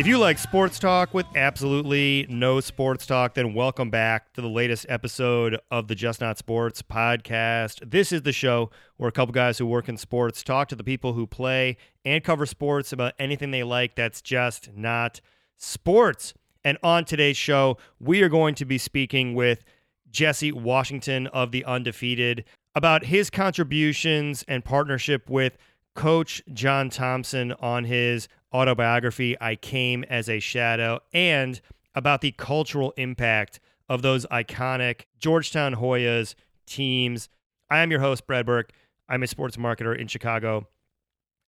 If you like sports talk with absolutely no sports talk, then welcome back to the latest episode of the Just Not Sports podcast. This is the show where a couple guys who work in sports talk to the people who play and cover sports about anything they like that's just not sports. And on today's show, we are going to be speaking with Jesse Washington of The Undefeated about his contributions and partnership with Coach John Thompson on his autobiography, I Came as a Shadow, and about the cultural impact of those iconic Georgetown Hoyas teams. I am your host, Brad Burke. I'm a sports marketer in Chicago.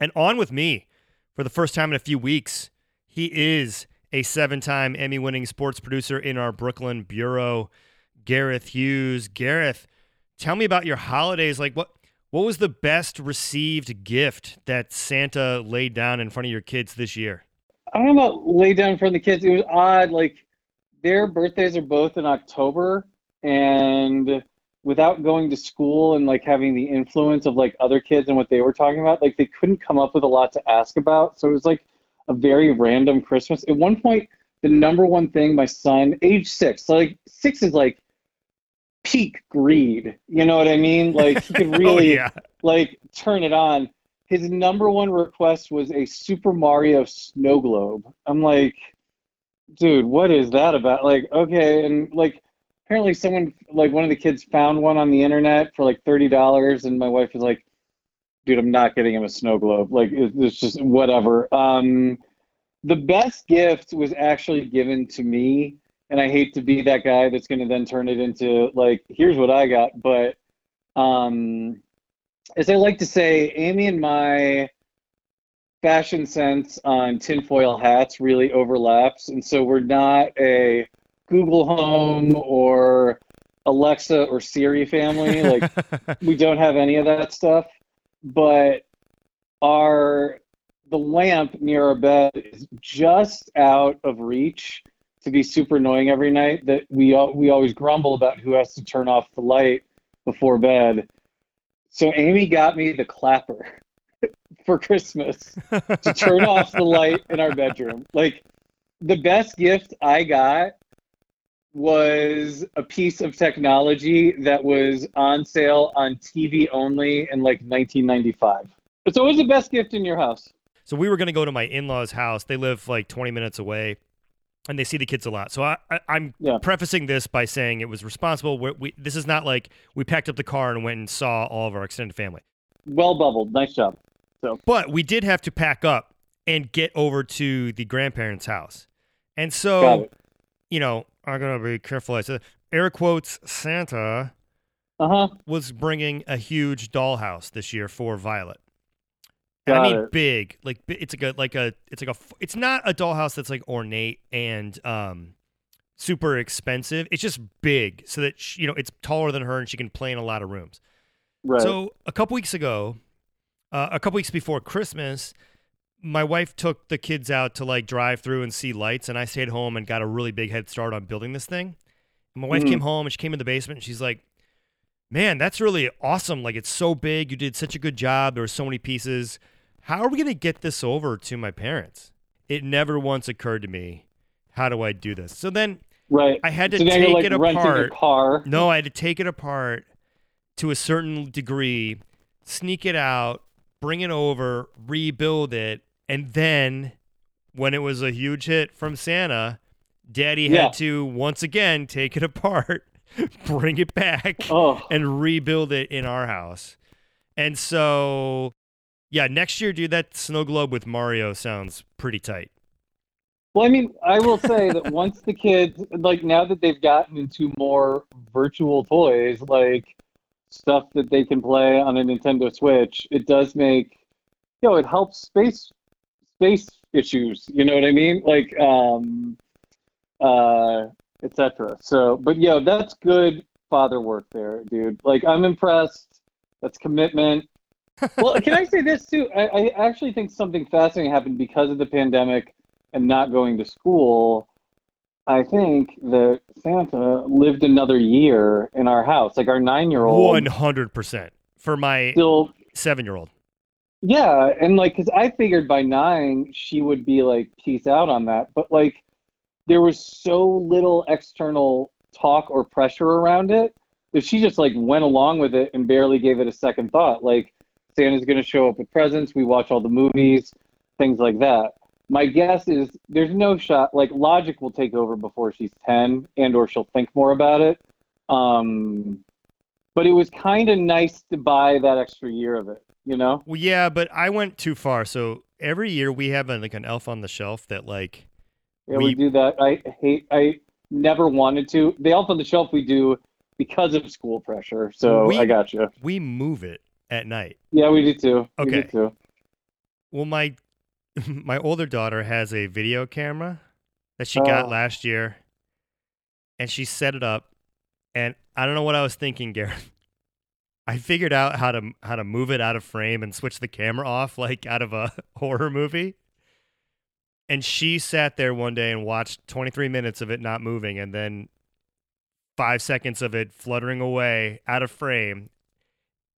And on with me for the first time in a few weeks, he is a seven time Emmy winning sports producer in our Brooklyn bureau, Gareth Hughes. Gareth, tell me about your holidays. Like, what? What was the best received gift that Santa laid down in front of your kids this year? I don't know about laid down in front of the kids. It was odd. Like their birthdays are both in October, and without going to school and like having the influence of like other kids and what they were talking about, like they couldn't come up with a lot to ask about. So it was like a very random Christmas. At one point, the number one thing my son, age six, so like six is like peak greed. You know what I mean? Like he could really oh, yeah. like turn it on. His number one request was a Super Mario snow globe. I'm like, dude, what is that about? Like, okay, and like apparently someone like one of the kids found one on the internet for like thirty dollars, and my wife was like, dude, I'm not getting him a snow globe. Like, it's just whatever. Um, the best gift was actually given to me and I hate to be that guy that's going to then turn it into like, here's what I got. But um, as I like to say, Amy and my fashion sense on tinfoil hats really overlaps, and so we're not a Google Home or Alexa or Siri family. Like we don't have any of that stuff, but our the lamp near our bed is just out of reach to be super annoying every night that we we always grumble about who has to turn off the light before bed. So Amy got me the clapper for Christmas to turn off the light in our bedroom. Like the best gift I got was a piece of technology that was on sale on TV only in like 1995. It's always the best gift in your house. So we were going to go to my in-laws' house. They live like 20 minutes away and they see the kids a lot. So I, I, am yeah. prefacing this by saying it was responsible. We, we, this is not like we packed up the car and went and saw all of our extended family. Well bubbled, nice job. So, but we did have to pack up and get over to the grandparents' house, and so you know I'm gonna be careful. I said air quotes Santa. Uh-huh. Was bringing a huge dollhouse this year for Violet. And I mean it. big, like it's like a like a it's like a it's not a dollhouse that's like ornate and um super expensive. It's just big so that she, you know it's taller than her and she can play in a lot of rooms. Right. So a couple weeks ago, uh, a couple weeks before Christmas, my wife took the kids out to like drive through and see lights, and I stayed home and got a really big head start on building this thing. And my wife mm. came home and she came in the basement and she's like, "Man, that's really awesome! Like it's so big. You did such a good job. There were so many pieces." How are we going to get this over to my parents? It never once occurred to me, how do I do this? So then right. I had to so take like it apart. No, I had to take it apart to a certain degree, sneak it out, bring it over, rebuild it, and then when it was a huge hit from Santa, Daddy yeah. had to once again take it apart, bring it back, oh. and rebuild it in our house. And so yeah, next year, dude, that snow globe with Mario sounds pretty tight. Well, I mean, I will say that once the kids, like now that they've gotten into more virtual toys, like stuff that they can play on a Nintendo Switch, it does make, you know, it helps space space issues. You know what I mean? Like, um, uh, etc. So, but yeah, that's good father work there, dude. Like, I'm impressed. That's commitment well, can I say this too? I, I actually think something fascinating happened because of the pandemic and not going to school. I think that Santa lived another year in our house. Like our nine year old. One hundred percent for my still seven year old. Yeah, and like, cause I figured by nine she would be like, peace out on that. But like, there was so little external talk or pressure around it that she just like went along with it and barely gave it a second thought. Like, Santa's gonna show up with presents. We watch all the movies, things like that. My guess is there's no shot. Like, logic will take over before she's ten, and or she'll think more about it. Um, but it was kind of nice to buy that extra year of it you know? Well, yeah, but I went too far. So every year we have a, like an elf on the shelf that like yeah, we, we do that. I hate. I never wanted to. The elf on the shelf we do because of school pressure. So we, I got you. We move it at night. Yeah, we do too. Okay. We do too. Well, my my older daughter has a video camera that she got oh. last year, and she set it up. And I don't know what I was thinking, Gareth. I figured out how to how to move it out of frame and switch the camera off like out of a horror movie. And she sat there one day and watched 23 minutes of it not moving and then 5 seconds of it fluttering away out of frame.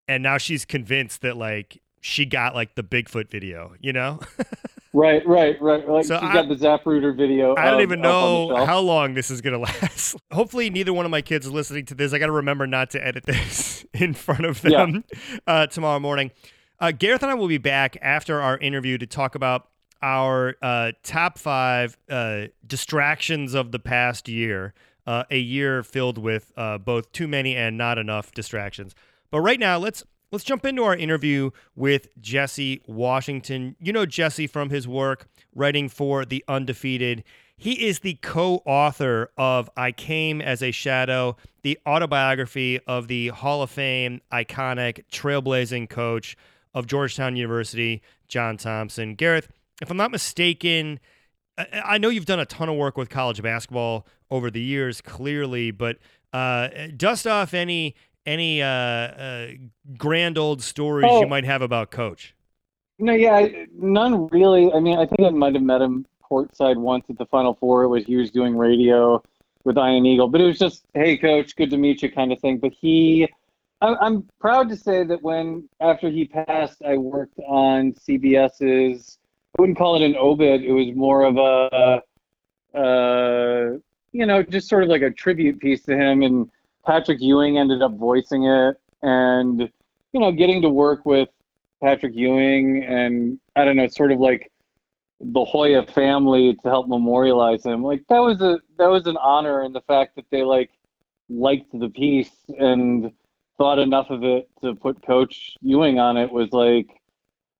And now she's convinced that like she got like the Bigfoot video, you know? Right, right, right. Like so she's I, got the Zapruder video. I don't even know how long this is gonna last. Hopefully, neither one of my kids is listening to this. I got to remember not to edit this in front of them yeah. uh, tomorrow morning. Uh, Gareth and I will be back after our interview to talk about our uh, top five uh, distractions of the past year. Uh, a year filled with uh, both too many and not enough distractions. But right now, let's Let's jump into our interview with Jesse Washington. You know Jesse from his work writing for The Undefeated. He is the co author of I Came as a Shadow, the autobiography of the Hall of Fame iconic trailblazing coach of Georgetown University, John Thompson. Gareth, if I'm not mistaken, I know you've done a ton of work with college basketball over the years, clearly, but uh, dust off any any uh, uh, grand old stories oh. you might have about Coach? No, yeah, none really. I mean, I think I might have met him courtside once at the Final Four. It was he was doing radio with Ian Eagle, but it was just, "Hey, Coach, good to meet you," kind of thing. But he, I'm proud to say that when after he passed, I worked on CBS's. I wouldn't call it an obit. It was more of a, uh, you know, just sort of like a tribute piece to him and Patrick Ewing ended up voicing it, and you know, getting to work with Patrick Ewing and I don't know, sort of like the Hoya family to help memorialize him. Like that was a that was an honor, and the fact that they like liked the piece and thought enough of it to put Coach Ewing on it was like,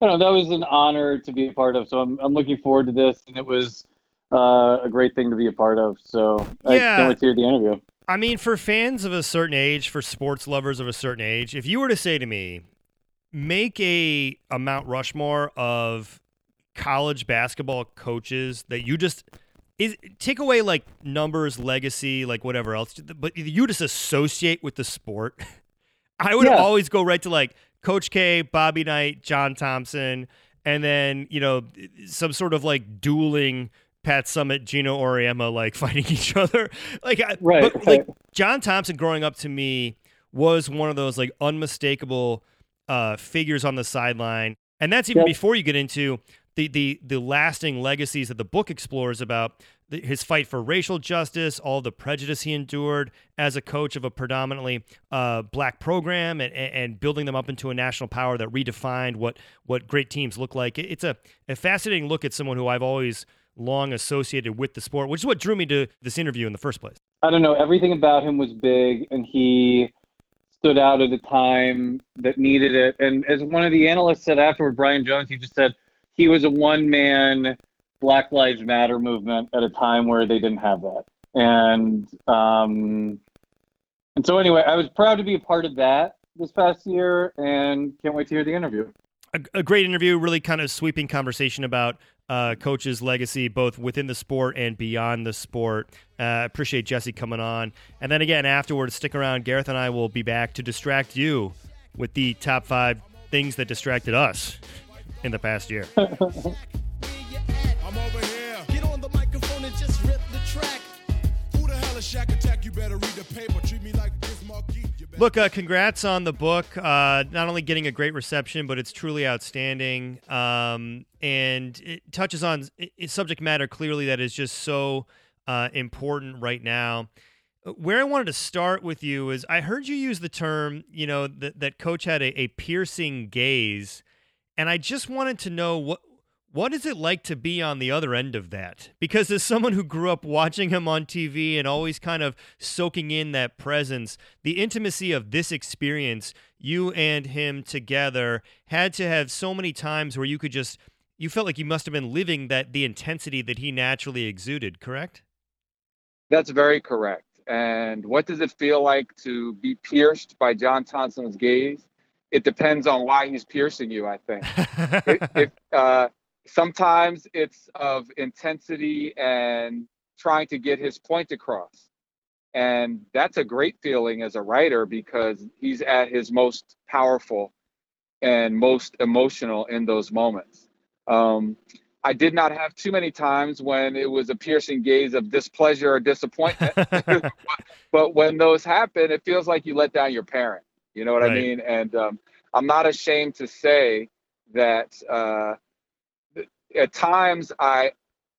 you know, that was an honor to be a part of. So I'm I'm looking forward to this, and it was uh, a great thing to be a part of. So yeah. I can't wait to hear the interview. I mean, for fans of a certain age, for sports lovers of a certain age, if you were to say to me, make a, a Mount Rushmore of college basketball coaches that you just is take away like numbers, legacy, like whatever else, but you just associate with the sport. I would yeah. always go right to like Coach K, Bobby Knight, John Thompson, and then you know some sort of like dueling Pat Summitt, Geno Auriemma like fighting each other. Like, right, but, right. like John Thompson growing up to me was one of those like unmistakable uh, figures on the sideline, and that's even before you get into the the the lasting legacies that the book explores about the, his fight for racial justice, all the prejudice he endured as a coach of a predominantly uh, black program, and, and building them up into a national power that redefined what what great teams look like. It's a, a fascinating look at someone who I've always long associated with the sport, which is what drew me to this interview in the first place. I don't know. Everything about him was big, and he stood out at a time that needed it. And as one of the analysts said afterward, Brian Jones, he just said he was a one man Black Lives Matter movement at a time where they didn't have that. And um, and so anyway, I was proud to be a part of that this past year, and can't wait to hear the interview. A, a great interview, really kind of sweeping conversation about uh, coach's legacy, both within the sport and beyond the sport. Uh, appreciate Jesse coming on. And then again, afterwards, stick around. Gareth and I will be back to distract you with the top five things that distracted us in the past year. Look, uh, congrats on the book. Uh, not only getting a great reception, but it's truly outstanding. Um, and it touches on subject matter clearly that is just so uh, important right now. Where I wanted to start with you is I heard you use the term, you know, that, that coach had a, a piercing gaze. And I just wanted to know what what is it like to be on the other end of that? Because as someone who grew up watching him on TV and always kind of soaking in that presence, the intimacy of this experience, you and him together, had to have so many times where you could just you felt like you must have been living that the intensity that he naturally exuded, correct? That's very correct. And what does it feel like to be pierced by John Thompson's gaze? It depends on why he's piercing you, I think. if, if uh, sometimes it's of intensity and trying to get his point across. And that's a great feeling as a writer because he's at his most powerful and most emotional in those moments. Um, I did not have too many times when it was a piercing gaze of displeasure or disappointment. but when those happen, it feels like you let down your parent. You know what right. I mean? And um, I'm not ashamed to say that uh, at times I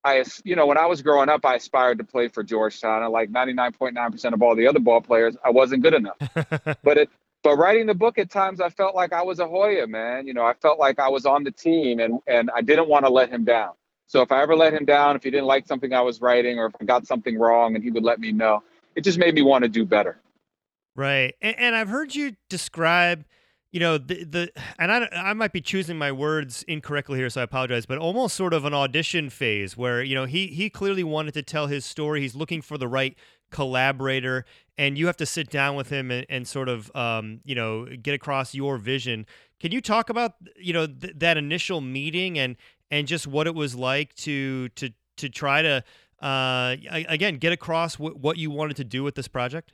I, you know, when I was growing up, I aspired to play for Georgetown. And like 99.9% of all the other ball players, I wasn't good enough. but it, but writing the book at times, I felt like I was a Hoya, man. You know, I felt like I was on the team and, and I didn't want to let him down. So if I ever let him down, if he didn't like something I was writing or if I got something wrong and he would let me know, it just made me want to do better. Right. And, and I've heard you describe – you know the the and I I might be choosing my words incorrectly here, so I apologize. But almost sort of an audition phase where you know he he clearly wanted to tell his story. He's looking for the right collaborator, and you have to sit down with him and, and sort of um, you know get across your vision. Can you talk about you know th- that initial meeting and and just what it was like to to to try to uh, again get across w- what you wanted to do with this project?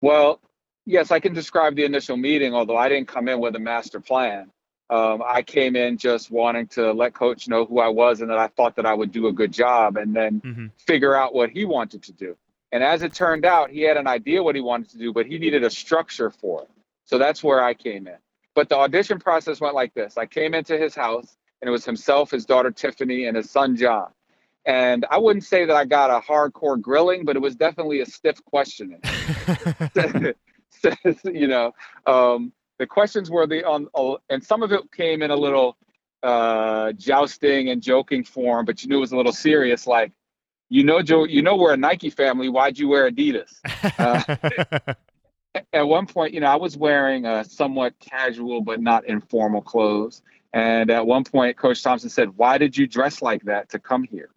Well, yes, I can describe the initial meeting, although I didn't come in with a master plan. Um, I came in just wanting to let coach know who I was and that I thought that I would do a good job and then mm-hmm. figure out what he wanted to do. And as it turned out, he had an idea what he wanted to do, but he needed a structure for it. So that's where I came in. But the audition process went like this I came into his house, and it was himself, his daughter Tiffany, and his son John. And I wouldn't say that I got a hardcore grilling, but it was definitely a stiff questioning. says, you know, um, the questions were the on, and some of it came in a little uh, jousting and joking form, but you knew it was a little serious. Like, you know, Joe, you know, we're a Nike family. Why'd you wear Adidas? Uh, at one point, you know, I was wearing a somewhat casual but not informal clothes. And at one point, Coach Thompson said, Why did you dress like that to come here?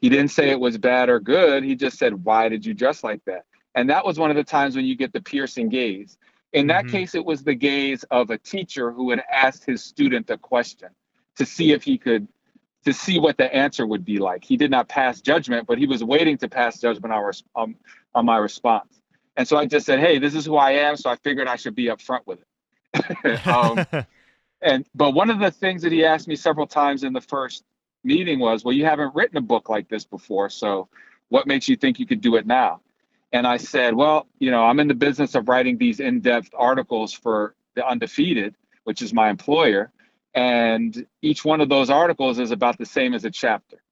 He didn't say it was bad or good. He just said, Why did you dress like that? And that was one of the times when you get the piercing gaze. In that mm-hmm. case, it was the gaze of a teacher who had asked his student a question to see if he could, to see what the answer would be like. He did not pass judgment, but he was waiting to pass judgment on, um, on my response. And so I just said, hey, this is who I am. So I figured I should be upfront with it. um, and but one of the things that he asked me several times in the first meeting was, well, you haven't written a book like this before. So what makes you think you could do it now? And I said, well, you know, I'm in the business of writing these in depth articles for the Undefeated, which is my employer. And each one of those articles is about the same as a chapter.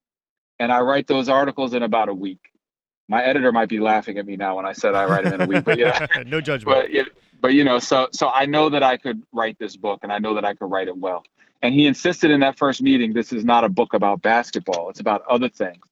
And I write those articles in about a week. My editor might be laughing at me now when I said I write them in a week, but yeah, no judgment. But, but you know, so so I know that I could write this book, and I know that I could write it well. And he insisted in that first meeting, this is not a book about basketball; it's about other things.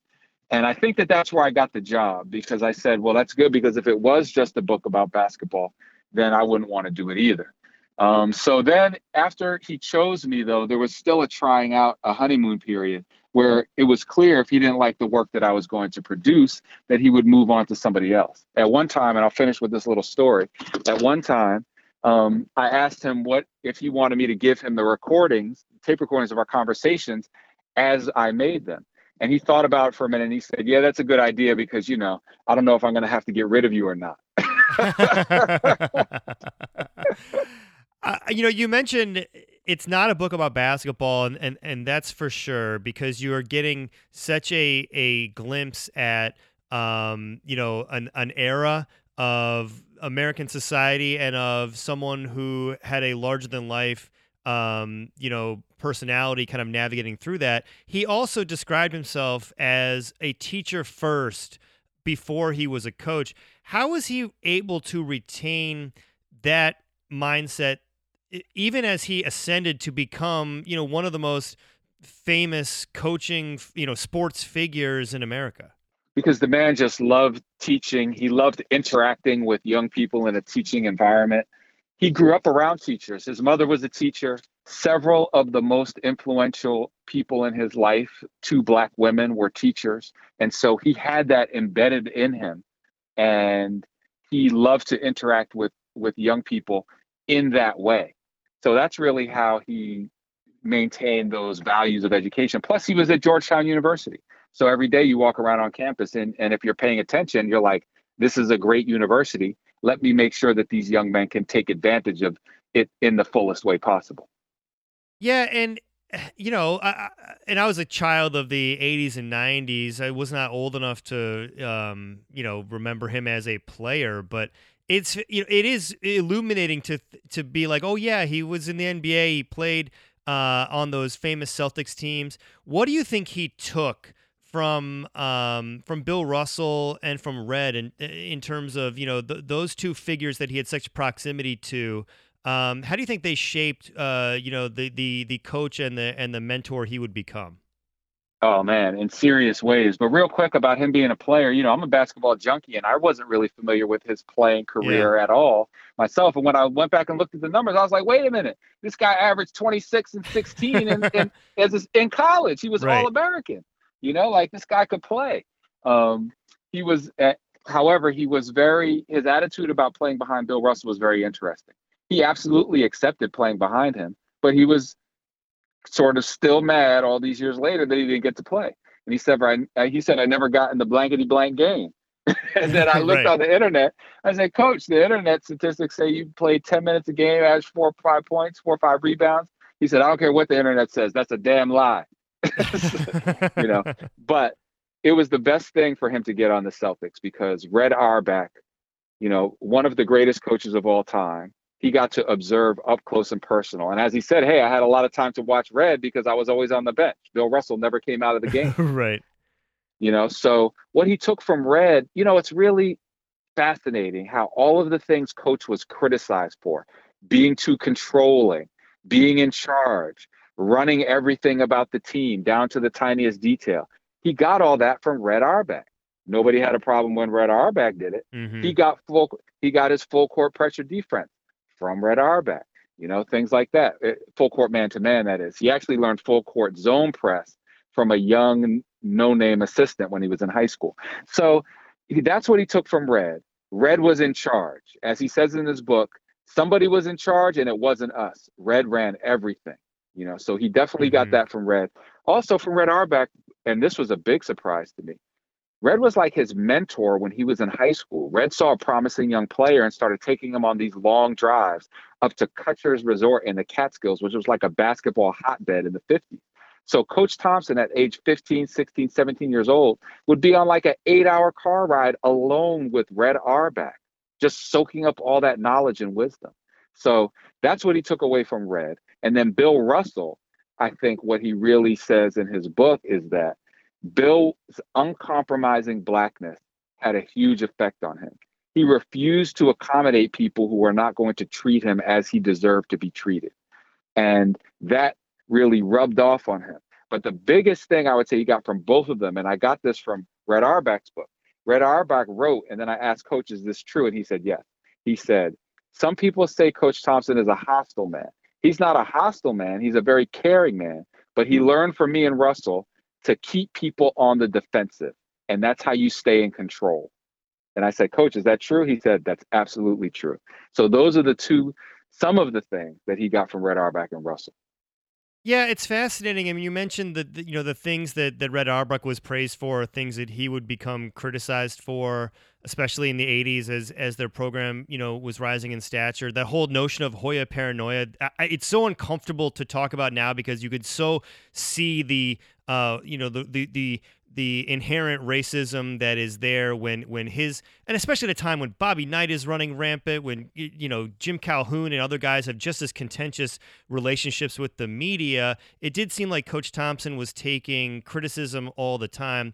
And I think that that's where I got the job because I said, well, that's good because if it was just a book about basketball, then I wouldn't want to do it either. Um, so then after he chose me, though, there was still a trying out, a honeymoon period where it was clear if he didn't like the work that I was going to produce, that he would move on to somebody else. At one time, and I'll finish with this little story. At one time, um, I asked him what if he wanted me to give him the recordings, tape recordings of our conversations as I made them. And he thought about it for a minute and he said, Yeah, that's a good idea because, you know, I don't know if I'm going to have to get rid of you or not. uh, you know, you mentioned it's not a book about basketball, and, and, and that's for sure because you are getting such a, a glimpse at um, you know, an an era of American society and of someone who had a larger than life um, you know, personality kind of navigating through that. He also described himself as a teacher first before he was a coach. How was he able to retain that mindset even as he ascended to become, you know, one of the most famous coaching, you know, sports figures in America? Because the man just loved teaching. He loved interacting with young people in a teaching environment. He grew up around teachers. His mother was a teacher. Several of the most influential people in his life, two black women, were teachers. And so he had that embedded in him. And he loved to interact with, with young people in that way. So that's really how he maintained those values of education. Plus, he was at Georgetown University. So every day you walk around on campus, and, and if you're paying attention, you're like, this is a great university. Let me make sure that these young men can take advantage of it in the fullest way possible. Yeah. And, you know, I, and I was a child of the 80s and 90s. I was not old enough to, um, you know, remember him as a player, but it's you know it is illuminating to to be like, oh yeah, he was in the NBA. He played uh, on those famous Celtics teams. What do you think he took from um, from Bill Russell and from Red, in, in terms of you know th- those two figures that he had such proximity to? Um, how do you think they shaped uh, you know the the the coach and the and the mentor he would become? Oh man, in serious ways. But real quick about him being a player, you know, I'm a basketball junkie and I wasn't really familiar with his playing career yeah. at all myself. And when I went back and looked at the numbers, I was like, wait a minute, this guy averaged 26 and 16 in, in, as in college. He was right. all American. You know, like this guy could play. Um, he was, at, however, he was very, his attitude about playing behind Bill Russell was very interesting. He absolutely accepted playing behind him, but he was sort of still mad all these years later that he didn't get to play. And he said, I, he said, I never got in the blankety blank game. and then I looked right. on the internet. I said, Coach, the internet statistics say you played 10 minutes a game, average four or five points, four or five rebounds. He said, I don't care what the internet says. That's a damn lie. you know, but it was the best thing for him to get on the Celtics because Red Auerbach, you know, one of the greatest coaches of all time, he got to observe up close and personal. And as he said, hey, I had a lot of time to watch Red because I was always on the bench. Bill Russell never came out of the game. right. You know, so what he took from Red, you know, it's really fascinating how all of the things coach was criticized for being too controlling, being in charge, running everything about the team down to the tiniest detail. He got all that from Red Auerbach. Nobody had a problem when Red Auerbach did it. Mm-hmm. He got full he got his full court pressure defense from Red Auerbach. you know, things like that. It, full court man to man, that is. He actually learned full court zone press from a young, no name assistant when he was in high school. So that's what he took from Red. Red was in charge. As he says in his book, somebody was in charge and it wasn't us. Red ran everything, you know, so he definitely mm-hmm. got that from Red. Also from Red Auerbach, and this was a big surprise to me. Red was like his mentor when he was in high school. Red saw a promising young player and started taking him on these long drives up to Kutsher's Resort in the Catskills, which was like a basketball hotbed in the 50s. So Coach Thompson at age 15, 16, 17 years old would be on like an eight hour car ride alone with Red Auerbach, just soaking up all that knowledge and wisdom. So that's what he took away from Red. And then Bill Russell, I think what he really says in his book is that Bill's uncompromising blackness had a huge effect on him. He refused to accommodate people who were not going to treat him as he deserved to be treated. And that really rubbed off on him. But the biggest thing I would say he got from both of them, and I got this from Red Auerbach's book. Red Auerbach wrote, and then I asked Coach, is this true? And he said, yes. He said, some people say Coach Thompson is a hostile man. He's not a hostile man. He's a very caring man. But he hmm. learned from me and Russell to keep people on the defensive. And that's how you stay in control. And I said, Coach, is that true? He said, That's absolutely true. So those are the two, some of the things that he got from Red Auerbach and Russell. Yeah, it's fascinating. I mean, you mentioned that you know the things that that Red Auerbach was praised for, things that he would become criticized for, especially in the '80s as as their program you know was rising in stature. That whole notion of Hoya paranoia, it's so uncomfortable to talk about now because you could so see the uh, you know the the the the inherent racism that is there when when his and especially at a time when Bobby Knight is running rampant, when you know Jim Calhoun and other guys have just as contentious relationships with the media, it did seem like Coach Thompson was taking criticism all the time.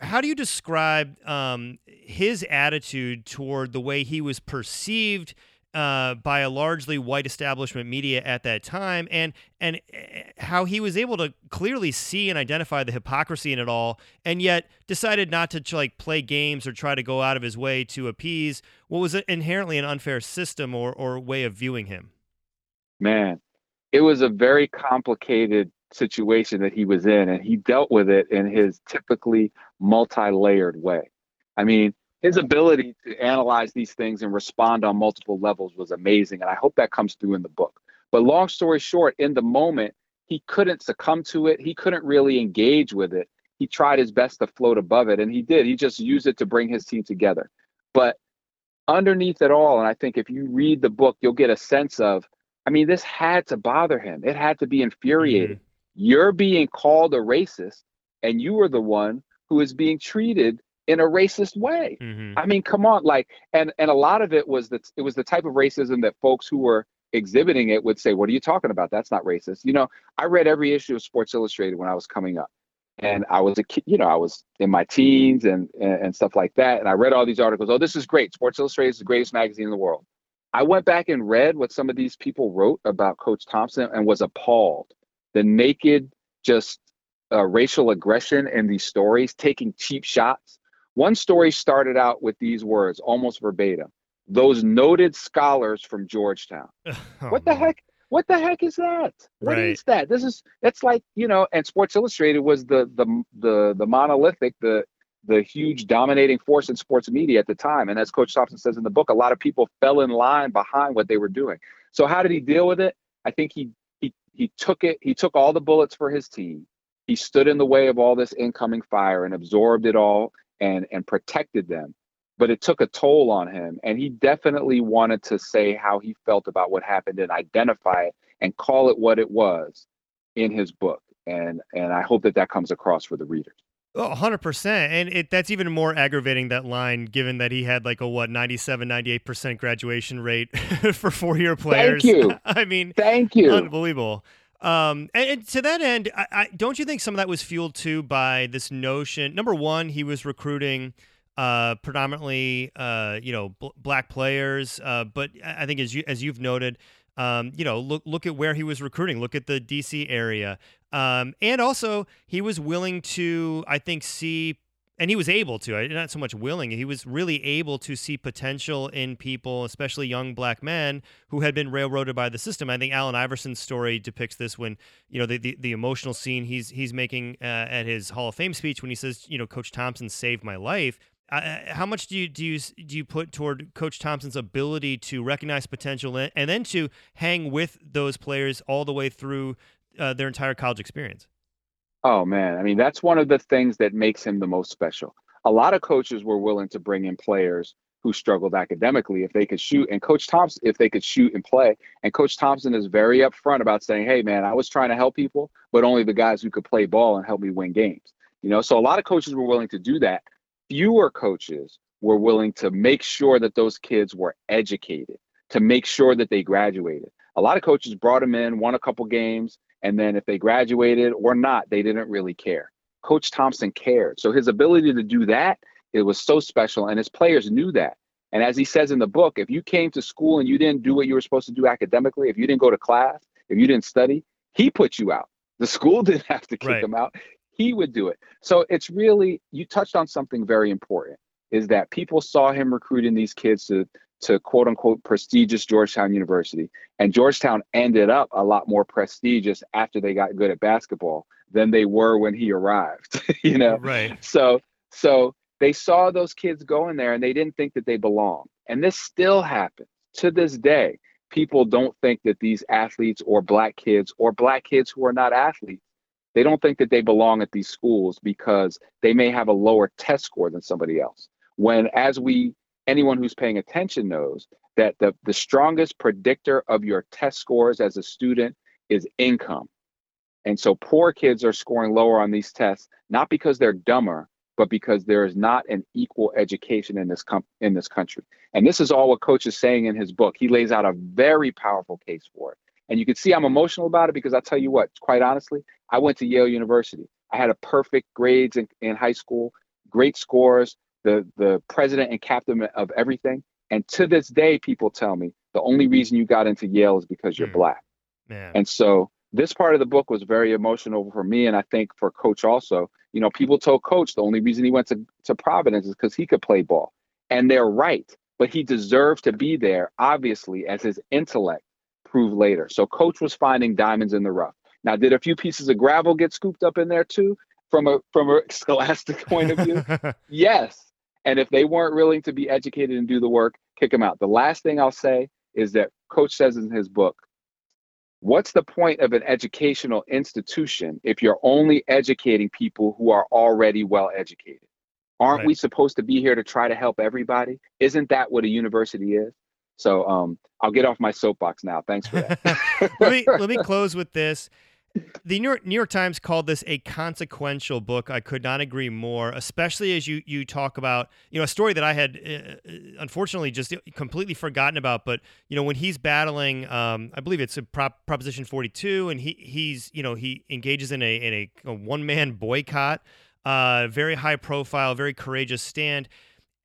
How do you describe um, his attitude toward the way he was perceived? Uh, by a largely white establishment media at that time, and and eh, how he was able to clearly see and identify the hypocrisy in it all, and yet decided not to like play games or try to go out of his way to appease what was inherently an unfair system or or way of viewing him. Man, it was a very complicated situation that he was in, and he dealt with it in his typically multi-layered way. I mean his ability to analyze these things and respond on multiple levels was amazing. And I hope that comes through in the book. But long story short, in the moment, he couldn't succumb to it. He couldn't really engage with it. He tried his best to float above it, and he did. He just used it to bring his team together. But underneath it all, and I think if you read the book, you'll get a sense of I mean, this had to bother him. It had to be infuriating. Mm-hmm. You're being called a racist, and you are the one who is being treated in a racist way. Mm-hmm. I mean, come on, like, and and a lot of it was that it was the type of racism that folks who were exhibiting it would say, "What are you talking about? That's not racist." You know, I read every issue of Sports Illustrated when I was coming up, and I was a kid. You know, I was in my teens and, and and stuff like that, and I read all these articles. Oh, this is great. Sports Illustrated is the greatest magazine in the world. I went back and read what some of these people wrote about Coach Thompson and was appalled. The naked, just uh, racial aggression in these stories, taking cheap shots one story started out with these words, almost verbatim. Those noted scholars from Georgetown. oh, what the man. heck? What the heck is that? What right. is that? This is that's like, you know, and Sports Illustrated was the the the the monolithic, the the huge dominating force in sports media at the time. And as Coach Thompson says in the book, a lot of people fell in line behind what they were doing. So how did he deal with it? I think he he he took it, he took all the bullets for his team. He stood in the way of all this incoming fire and absorbed it all and and protected them but it took a toll on him and he definitely wanted to say how he felt about what happened and identify it and call it what it was in his book and and i hope that that comes across for the readers Oh, 100%. And it, that's even more aggravating, that line, given that he had like a, what, 97, 98% graduation rate for four year players. Thank you. I mean, thank you. Unbelievable. Um, and, and, to that end, I, I, don't you think some of that was fueled too by this notion? Number one, he was recruiting uh, predominantly, uh, you know, bl- black players. Uh, but I think as you as you've noted, um, you know, look look at where he was recruiting. Look at the DC area, um, and also he was willing to, I think, see and he was able to not so much willing he was really able to see potential in people especially young black men who had been railroaded by the system i think allen iverson's story depicts this when you know the, the, the emotional scene he's he's making uh, at his hall of fame speech when he says you know coach thompson saved my life uh, how much do you do you do you put toward Coach Thompson's ability to recognize potential and then to hang with those players all the way through uh, their entire college experience? Oh man, I mean that's one of the things that makes him the most special. A lot of coaches were willing to bring in players who struggled academically if they could shoot and coach Thompson if they could shoot and play. And coach Thompson is very upfront about saying, "Hey man, I was trying to help people, but only the guys who could play ball and help me win games." You know, so a lot of coaches were willing to do that. Fewer coaches were willing to make sure that those kids were educated, to make sure that they graduated. A lot of coaches brought them in, won a couple games, and then if they graduated or not, they didn't really care. Coach Thompson cared. So his ability to do that, it was so special. And his players knew that. And as he says in the book, if you came to school and you didn't do what you were supposed to do academically, if you didn't go to class, if you didn't study, he put you out. The school didn't have to kick right. him out. He would do it. So it's really, you touched on something very important is that people saw him recruiting these kids to to quote unquote prestigious Georgetown University. And Georgetown ended up a lot more prestigious after they got good at basketball than they were when he arrived, you know? Right. So, so they saw those kids going there and they didn't think that they belonged. And this still happens to this day. People don't think that these athletes or black kids or black kids who are not athletes, they don't think that they belong at these schools because they may have a lower test score than somebody else. When as we anyone who's paying attention knows that the, the strongest predictor of your test scores as a student is income. And so poor kids are scoring lower on these tests, not because they're dumber, but because there is not an equal education in this com- in this country. And this is all what coach is saying in his book. He lays out a very powerful case for it. And you can see I'm emotional about it because I tell you what, quite honestly, I went to Yale University. I had a perfect grades in, in high school, great scores, the the president and captain of everything. And to this day, people tell me the only reason you got into Yale is because you're mm. black. Man. And so this part of the book was very emotional for me and I think for coach also. You know, people told coach the only reason he went to, to Providence is because he could play ball. And they're right, but he deserved to be there, obviously, as his intellect proved later. So coach was finding diamonds in the rough. Now, did a few pieces of gravel get scooped up in there too, from a from a scholastic point of view? yes. And if they weren't willing to be educated and do the work, kick them out. The last thing I'll say is that coach says in his book, what's the point of an educational institution if you're only educating people who are already well educated? Aren't right. we supposed to be here to try to help everybody? Isn't that what a university is? So um, I'll get off my soapbox now. Thanks for that. let me let me close with this the New York, New York Times called this a consequential book. I could not agree more, especially as you you talk about you know a story that I had uh, uh unfortunately just completely forgotten about. But you know when he's battling, um, I believe it's prop, Proposition 42, and he he's you know he engages in a in a, a one man boycott, uh, very high profile, very courageous stand.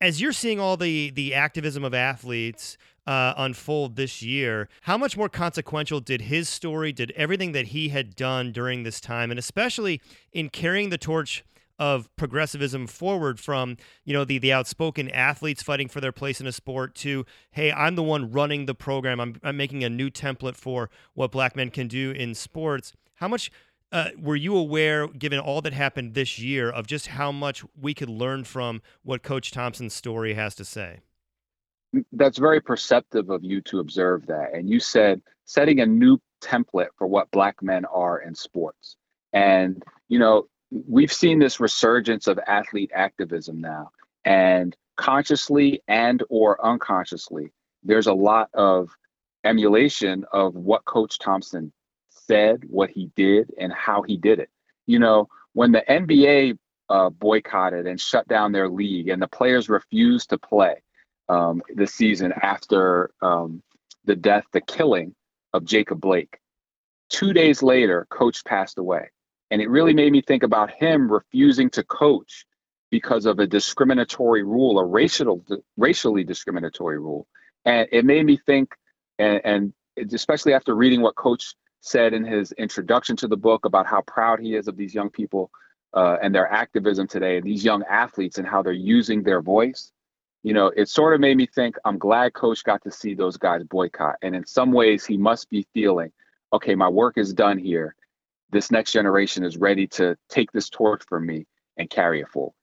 As you're seeing all the the activism of athletes uh, unfold this year. How much more consequential did his story, did everything that he had done during this time, and especially in carrying the torch of progressivism forward from you know the the outspoken athletes fighting for their place in a sport to hey I'm the one running the program I'm, I'm making a new template for what black men can do in sports how much uh, were you aware given all that happened this year of just how much we could learn from what coach Thompson's story has to say that's very perceptive of you to observe that. And you said setting a new template for what black men are in sports. And, you know, we've seen this resurgence of athlete activism now. And consciously and or unconsciously, there's a lot of emulation of what Coach Thompson said, what he did, and how he did it. You know, when the NBA uh, boycotted and shut down their league and the players refused to play, um, season after um, the death, the killing of Jacob Blake. Two days later, coach passed away. And it really made me think about him refusing to coach because of a discriminatory rule, a racial, racially discriminatory rule. And it made me think, and, and especially after reading what coach said in his introduction to the book about how proud he is of these young people uh, and their activism today, and these young athletes and how they're using their voice you know, it sort of made me think I'm glad coach got to see those guys boycott. And in some ways, he must be feeling, okay, my work is done here. This next generation is ready to take this torch from me and carry it forward.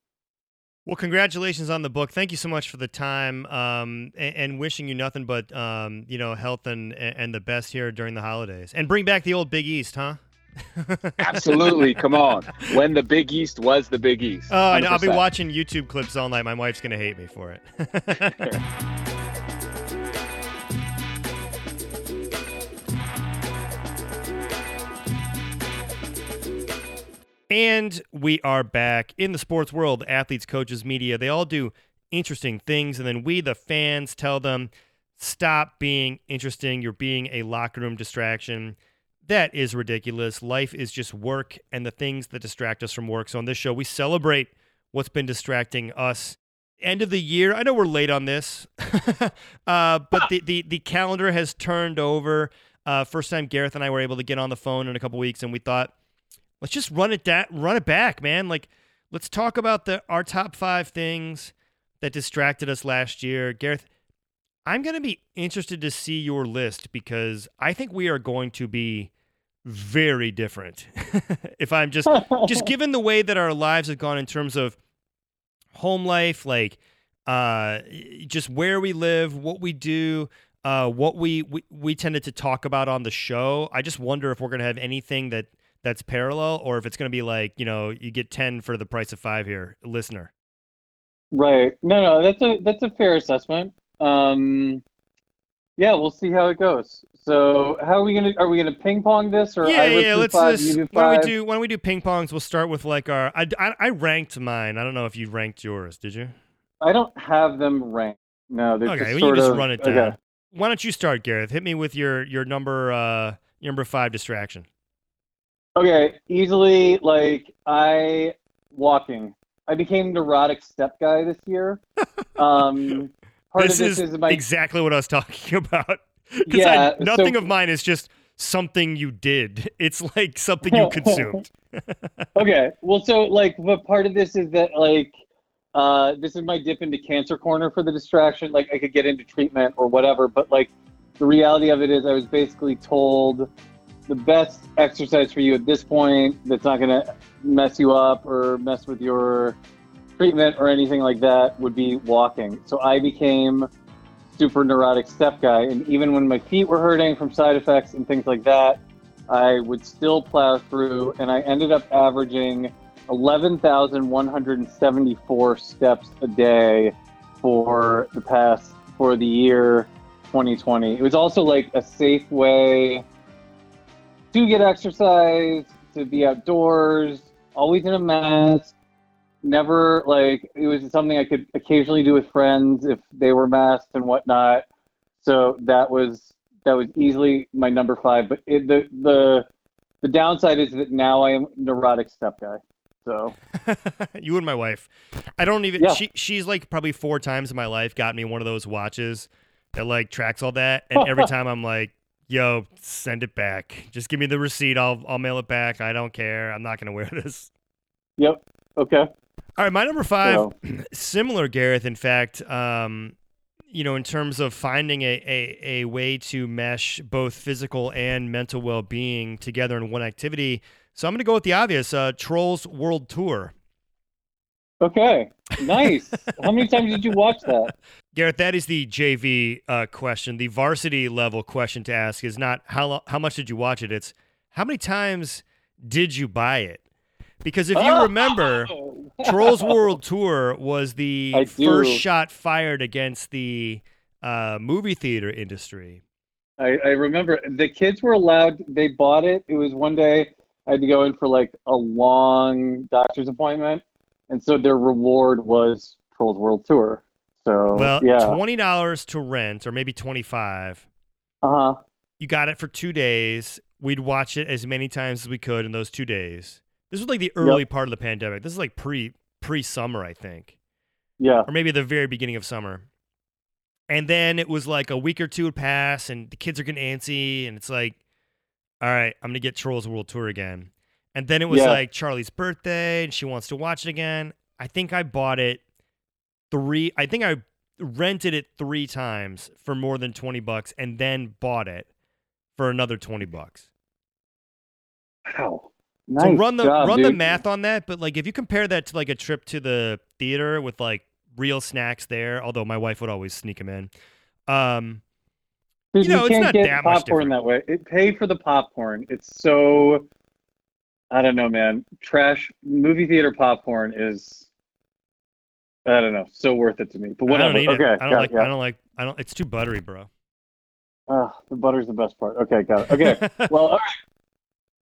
Well, congratulations on the book. Thank you so much for the time, um, and, and, wishing you nothing but um, you know health and and the best here during the holidays. And bring back the old Big East, huh? Absolutely. Come on. When the Big East was the Big East. Oh, know. I'll be watching YouTube clips all night. My wife's going to hate me for it. and we are back in the sports world. Athletes, coaches, media, they all do interesting things. And then we, the fans, tell them stop being interesting. You're being a locker room distraction. That is ridiculous. Life is just work and the things that distract us from work. So on this show, we celebrate what's been distracting us. End of the year. I know we're late on this, uh, but the, the, the calendar has turned over. Uh, first time Gareth and I were able to get on the phone in a couple weeks, and we thought, let's just run it da- run it back, man. Like, let's talk about the our top five things that distracted us last year. Gareth, I'm going to be interested to see your list because I think we are going to be very different. if I'm just just given the way that our lives have gone in terms of home life, like uh, just where we live, what we do, uh, what we, we we tended to talk about on the show. I just wonder if we're gonna have anything that that's parallel, or if it's gonna be like you know you get ten for the price of five here, listener. Right. No, no, that's a that's a fair assessment. Um, yeah, we'll see how it goes. So how are we gonna are we gonna ping pong this or yeah, yeah. Let's five, just you do why don't we do why don't we do ping pongs? We'll start with like our. I, I, I ranked mine. I don't know if you ranked yours. Did you? I don't have them ranked. No, they're Okay, just well, you just of, run it down. Okay. Why don't you start, Gareth? Hit me with your your number uh your number five distraction. Okay, easily like I walking. I became neurotic step guy this year. Um, part this of this is, is, my exactly what I was talking about. Because Yeah, nothing so- of mine is just something you did. It's like something you consumed. okay. Well, so like, but part of this is that like, uh, this is my dip into cancer corner for the distraction. Like, I could get into treatment or whatever, but like, the reality of it is, I was basically told the best exercise for you at this point that's not going to mess you up or mess with your treatment or anything like that would be walking. So I became super neurotic step guy, and even when my feet were hurting from side effects and things like that, I would still plow through, and I ended up averaging 11,174 steps a day for the past, for the year 2020. It was also like a safe way to get exercise, to be outdoors, always in a mask. Never like it was something I could occasionally do with friends if they were masked and whatnot. So that was that was easily my number five. But it, the the the downside is that now I am neurotic step guy. So you and my wife. I don't even. Yeah. She she's like probably four times in my life got me one of those watches that like tracks all that, and every time I'm like, "Yo, send it back. Just give me the receipt. I'll I'll mail it back. I don't care. I'm not gonna wear this." yep. Okay. All right, my number five, So, similar, Gareth. In fact, um, you know, in terms of finding a, a, a way to mesh both physical and mental well being together in one activity. So I'm going to go with the obvious uh, Trolls World Tour. okay. Nice. How many times did you watch that? Gareth, that is the JV uh, question. The varsity level question to ask is not how lo- how much did you watch it. It's how many times did you buy it? Because if you Oh! remember, Trolls World Tour was the first shot fired against the uh, movie theater industry. I, I remember the kids were allowed. They bought it. It was one day I had to go in for like a long doctor's appointment, and so their reward was Trolls World Tour. So Well, yeah, twenty dollars to rent, or maybe twenty five. uh huh. You got it for two days. We'd watch it as many times as we could in those two days. This was like the early part of the pandemic. This is like pre pre summer, I think. Yeah, or maybe the very beginning of summer. And then it was like a week or two would pass, and the kids are getting antsy, and it's like, all right, I'm gonna get Trolls World Tour again. And then it was Yeah. like Charlie's birthday, and she wants to watch it again. I think I bought it three. I think I rented it three times for more than twenty bucks, and then bought it for another twenty bucks. wow. Nice so run the job, run the math on that. But like, if you compare that to like a trip to the theater with like real snacks there, although my wife would always sneak them in. Um, Dude, you know, it's can't not get that popcorn that way. It pay for the popcorn. It's so. I don't know, man. Trash movie theater popcorn is. I don't know. So worth it to me. But what I whatever. don't okay. it. I don't like. it, yeah. I don't like. I don't. It's too buttery, bro. Ah, the butter's the best part. Okay, got it. Okay. well, all right.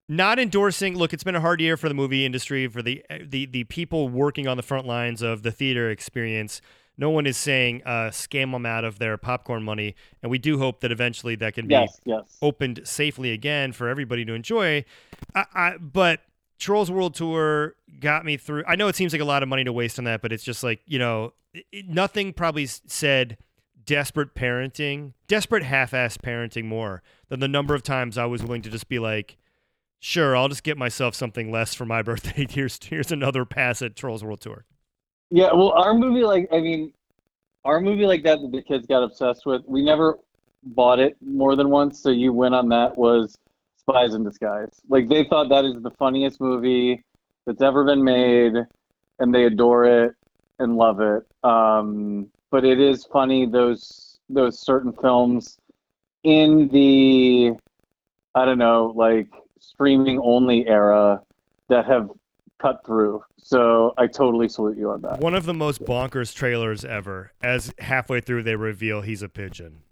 Not endorsing. Look, it's been a hard year for the movie industry, for the the the people working on the front lines of the theater experience. No one is saying uh, scam them out of their popcorn money, and we do hope that eventually that can be yes, yes. opened safely again for everybody to enjoy. I, I, but Trolls World Tour got me through. I know it seems like a lot of money to waste on that, but it's just like you know, it, it- nothing probably said desperate parenting, desperate half-ass parenting more than the number of times I was willing to just be like. Sure, I'll just get myself something less for my birthday. Here's here's another pass at Trolls World Tour. Yeah, well, our movie, like, I mean, our movie like that that the kids got obsessed with, we never bought it more than once. So you went on that was Spies in Disguise. Like, they thought that is the funniest movie that's ever been made, and they adore it and love it. Um, but it is funny those those certain films in the I don't know, like streaming only era that have cut through. So I totally salute you on that. One of the most bonkers trailers ever. As halfway through they reveal he's a pigeon.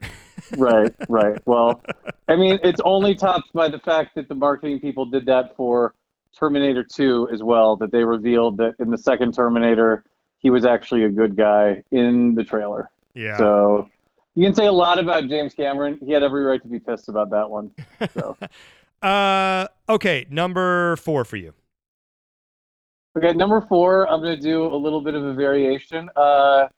right, right. Well, I mean, it's only topped by the fact that the marketing people did that for Terminator 2 as well, that they revealed that in the second Terminator, he was actually a good guy in the trailer. Yeah. So you can say a lot about James Cameron. He had every right to be pissed about that one. So. uh, okay, number four for you. Okay, number four, I'm going to do a little bit of a variation. Uh,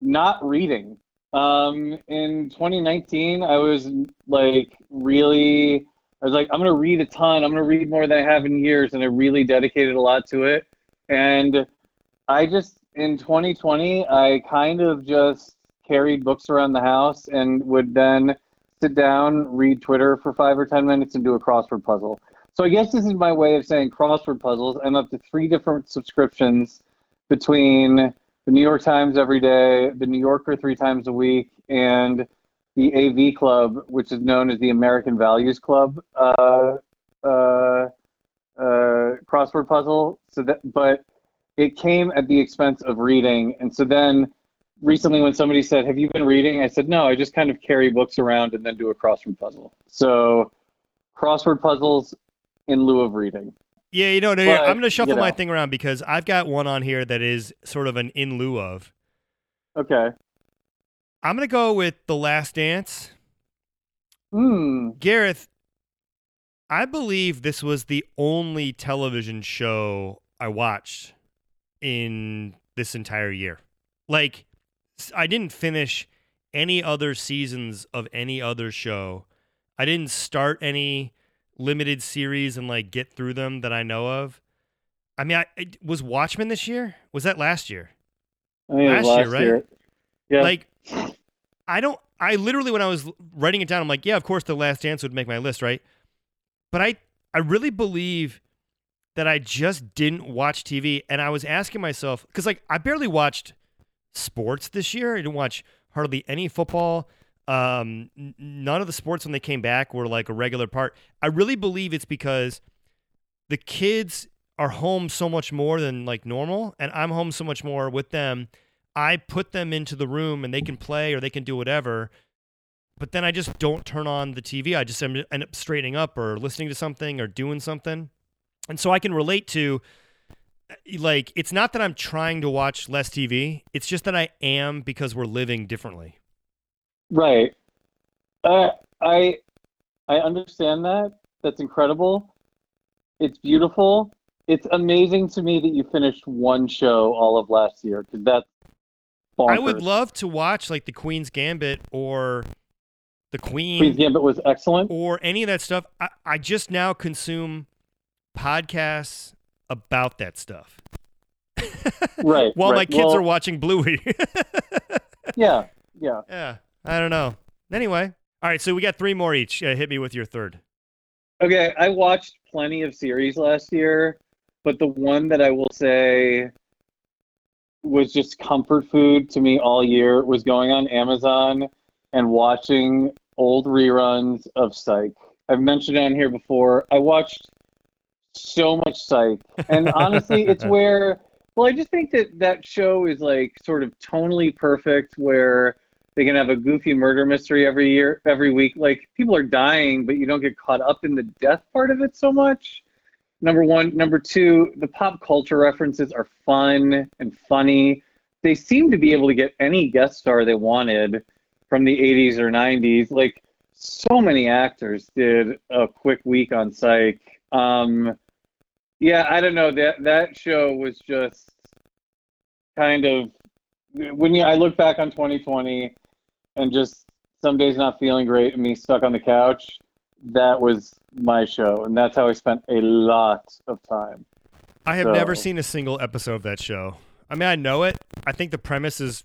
not reading. Um, in 2019, I was like really, I was like, I'm going to read a ton. I'm going to read more than I have in years. And I really dedicated a lot to it. And I just, in 2020, I kind of just carried books around the house and would then sit down, read Twitter for five or 10 minutes, and do a crossword puzzle. So I guess this is my way of saying crossword puzzles. I'm up to three different subscriptions between the New York Times every day, the New Yorker three times a week, and the AV Club, which is known as the American Values Club uh, uh, uh, crossword puzzle. So that, but it came at the expense of reading, and so then recently when somebody said, "Have you been reading?" I said, "No, I just kind of carry books around and then do a crossword puzzle." So crossword puzzles in lieu of reading. Yeah, you know, no, But, I'm going to shuffle you know. my thing around because I've got one on here that is sort of an in lieu of. Okay. I'm going to go with The Last Dance. Hmm. Gareth, I believe this was the only television show I watched in this entire year. Like, I didn't finish any other seasons of any other show. I didn't start any limited series and like get through them that I know of. I mean, I, it, was Watchmen this year? Was that last year? I mean, Last last, year, right? year. Yeah. Like, I don't. I literally, when I was writing it down, I'm like, yeah, of course, The Last Dance would make my list, right? But I, I really believe that I just didn't watch TV, and I was asking myself because, like, I barely watched sports this year. I didn't watch hardly any football. Um, none of the sports when they came back were like a regular part. I really believe it's because the kids are home so much more than like normal, and I'm home so much more with them. I put them into the room and they can play or they can do whatever. But then I just don't turn on the TV. I just end up straightening up or listening to something or doing something. And so I can relate to like it's not that I'm trying to watch less TV. It's just that I am because we're living differently. Right. Uh, I I understand that. That's incredible. It's beautiful. It's amazing to me that you finished one show all of last year because that's bonkers. I would love to watch like the Queen's Gambit or the Queen Queen's Gambit was excellent. or any of that stuff. I, I just now consume podcasts about that stuff. Right. While my kids Well, are watching Bluey. Yeah. Yeah. yeah, I don't know. Anyway, all right, so we got three more each. Uh, hit me with your third. Okay, I watched plenty of series last year, but the one that I will say was just comfort food to me all year was going on Amazon and watching old reruns of Psych. I've mentioned it on here before. I watched so much Psych, and honestly, it's where well, I just think that that show is like sort of tonally perfect, where they can have a goofy murder mystery every year, every week. Like people are dying, but you don't get caught up in the death part of it so much. Number one, number two, the pop culture references are fun and funny. They seem to be able to get any guest star they wanted from the 80s or 90s. Like so many actors did a quick week on Psych. Um, yeah, I don't know that that show was just kind of when you I look back on 2020 and just some days not feeling great and me stuck on the couch. That was my show, and that's how I spent a lot of time. I have never seen a single episode of that show. I mean, I know it. I think the premise is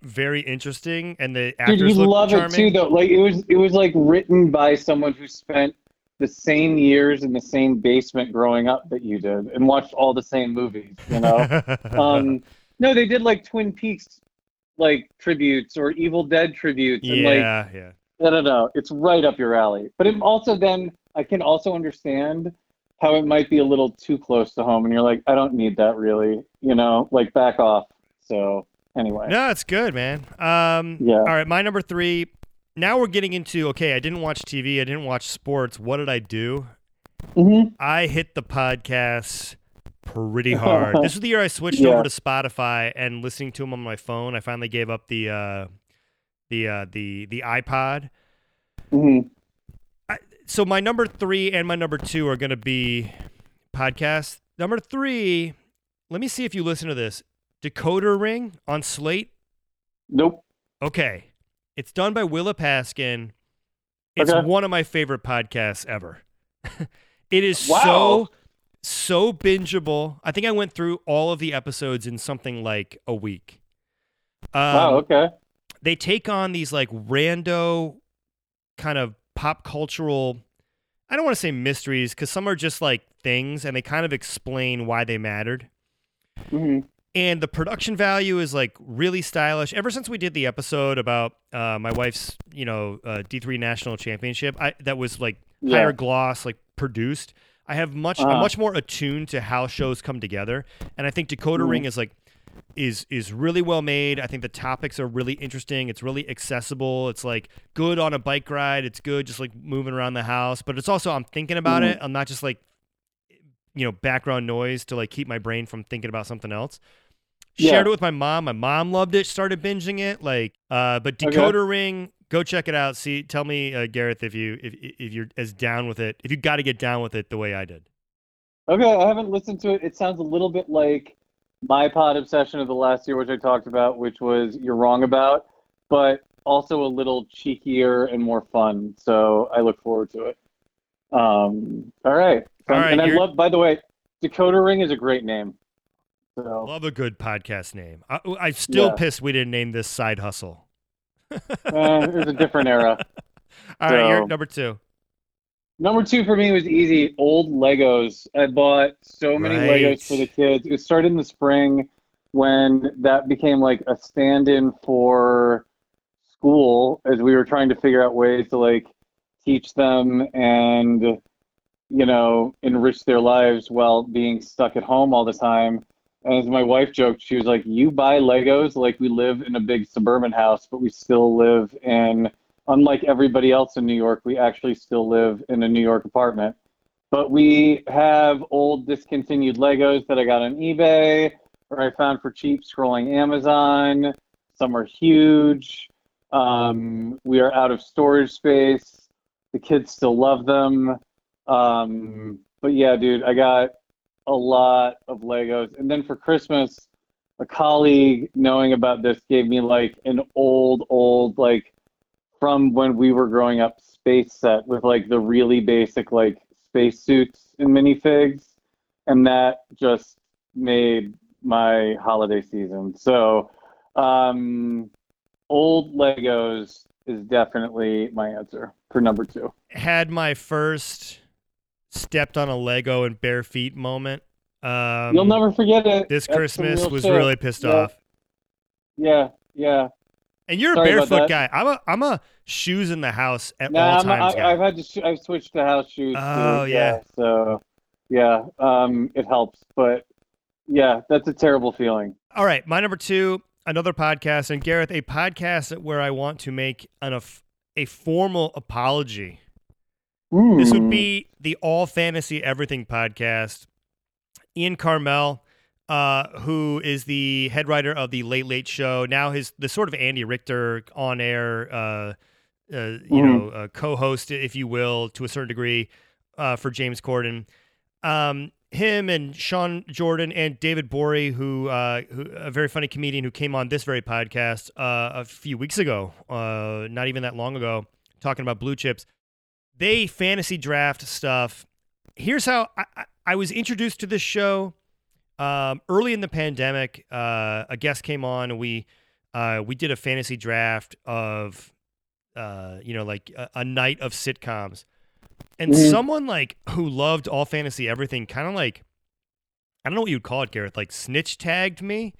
very interesting, and the actors Dude, you look love charming. it too, though. Like it was, it was like written by someone who spent the same years in the same basement growing up that you did, and watched all the same movies. You know. um, no, they did like Twin Peaks, like tributes or Evil Dead tributes, and like yeah, yeah. I don't know. It's right up your alley. But it also then I can also understand how it might be a little too close to home, and you're like, I don't need that really. You know, like back off. So Anyway. No, it's good, man. Um, Yeah. All right, my number three. Now we're getting into okay. I didn't watch TV. I didn't watch sports. What did I do? hmm I hit the podcast pretty hard. this was the year I switched Yeah. over to Spotify and listening to them on my phone. I finally gave up the uh, the uh, the the iPod. hmm So my number three and my number two are going to be podcasts. Number three, let me see if you listen to this. Decoder Ring on Slate. Nope. Okay, it's done by Willa Paskin. It's Okay. one of my favorite podcasts ever. it is Wow. so so bingeable. I think I went through all of the episodes in something like a week. Um, wow. Okay. they take on these like rando kind of pop cultural I don't want to say mysteries because some are just like things and they kind of explain why they mattered. hmm And the production value is like really stylish. Ever since we did the episode about uh, my wife's, you know, uh, D3 national championship, I, that was like Yeah. higher gloss, like produced. I have much, I'm Uh-huh. much more attuned to how shows come together, and I think Decoder Mhm. Ring is like is is really well made. I think the topics are really interesting. It's really accessible. It's like good on a bike ride. It's good just like moving around the house, but it's also I'm thinking about Mhm. it. I'm not just like you know background noise to like keep my brain from thinking about something else. Yeah. Shared it with my mom. My mom loved it. Started binging it. Like, uh, but Okay. Decoder Ring, go check it out. See, tell me, uh, Gareth, if you if if you're as down with it, if you got to get down with it the way I did. Okay, I haven't listened to it. It sounds a little bit like my pod obsession of the last year, which I talked about, which was You're Wrong About, but also a little cheekier and more fun. So I look forward to it. Um, all right. All right, and I love, by the way, Dakota Ring is a great name. So Love a good podcast name. I, I'm still Yeah. pissed we didn't name this side hustle. eh, it was a different era. All right, you're number two. Number two for me was easy. Old Legos. I bought so many Right. Legos for the kids. It started in the spring when that became like a stand-in for school as we were trying to figure out ways to like teach them and you know enrich their lives while being stuck at home all the time. As my wife joked, she was like, "You buy Legos like we live in a big suburban house, but we still live in." unlike everybody else in New York, we actually still live in a New York apartment. But we have old discontinued Legos that I got on eBay or I found for cheap scrolling Amazon. Some are huge. Um, we are out of storage space. The kids still love them. Um, but yeah, dude, I got a lot of Legos. And then for Christmas, a colleague knowing about this gave me like an old, old, like from when we were growing up space set with like the really basic like space suits and minifigs. And that just made my holiday season. So um old legos is definitely my answer for number two. Had my first stepped on a Lego and bare feet moment. Um, you'll never forget it This That's Christmas was shit. really pissed Yeah. off. yeah yeah And you're Sorry a barefoot guy. I'm a I'm a shoes in the house at No, all I'm, times I, guy. I've had to. Sh- I've switched to house shoes. too. Oh, yeah. So, yeah, um, it helps, but yeah, that's a terrible feeling. All right, my number two, another podcast, and Gareth, a podcast where I want to make an af- a formal apology. This would Hmm. be the All Fantasy Everything podcast. Ian Karmel, uh, who is the head writer of the Late Late Show, now his the sort of Andy Richter on air, uh, uh, you Mhm. know, uh, co-host, if you will, to a certain degree, uh, for James Corden. Um, him and Sean Jordan and David Gborie, who, uh, who a very funny comedian who came on this very podcast uh, a few weeks ago, uh, not even that long ago, talking about blue chips. They fantasy draft stuff. Here's how I, I, was introduced to this show. Um, early in the pandemic, uh, a guest came on and we uh, we did a fantasy draft of uh, you know like a, a night of sitcoms, and Mhm. someone like who loved all fantasy everything, kind of like I don't know what you'd call it, Gareth, like snitch tagged me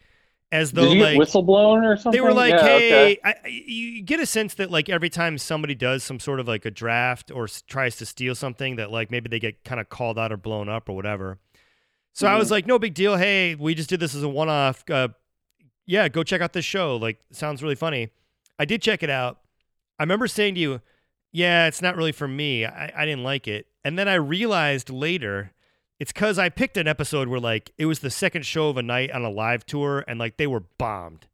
as though Did you like whistleblown or something? they were like, Yeah, "Hey," okay. I, you get a sense that like every time somebody does some sort of like a draft or s- tries to steal something, that like maybe they get kind of called out or blown up or whatever. So I was Mhm. like, "No big deal. Hey, we just did this as a one-off. Uh, yeah, go check out this show. Like, sounds really funny. I did check it out. I remember saying to you, yeah, it's not really for me. I, I didn't like it. And then I realized later it's because I picked an episode where like it was the second show of a night on a live tour and like they were bombed.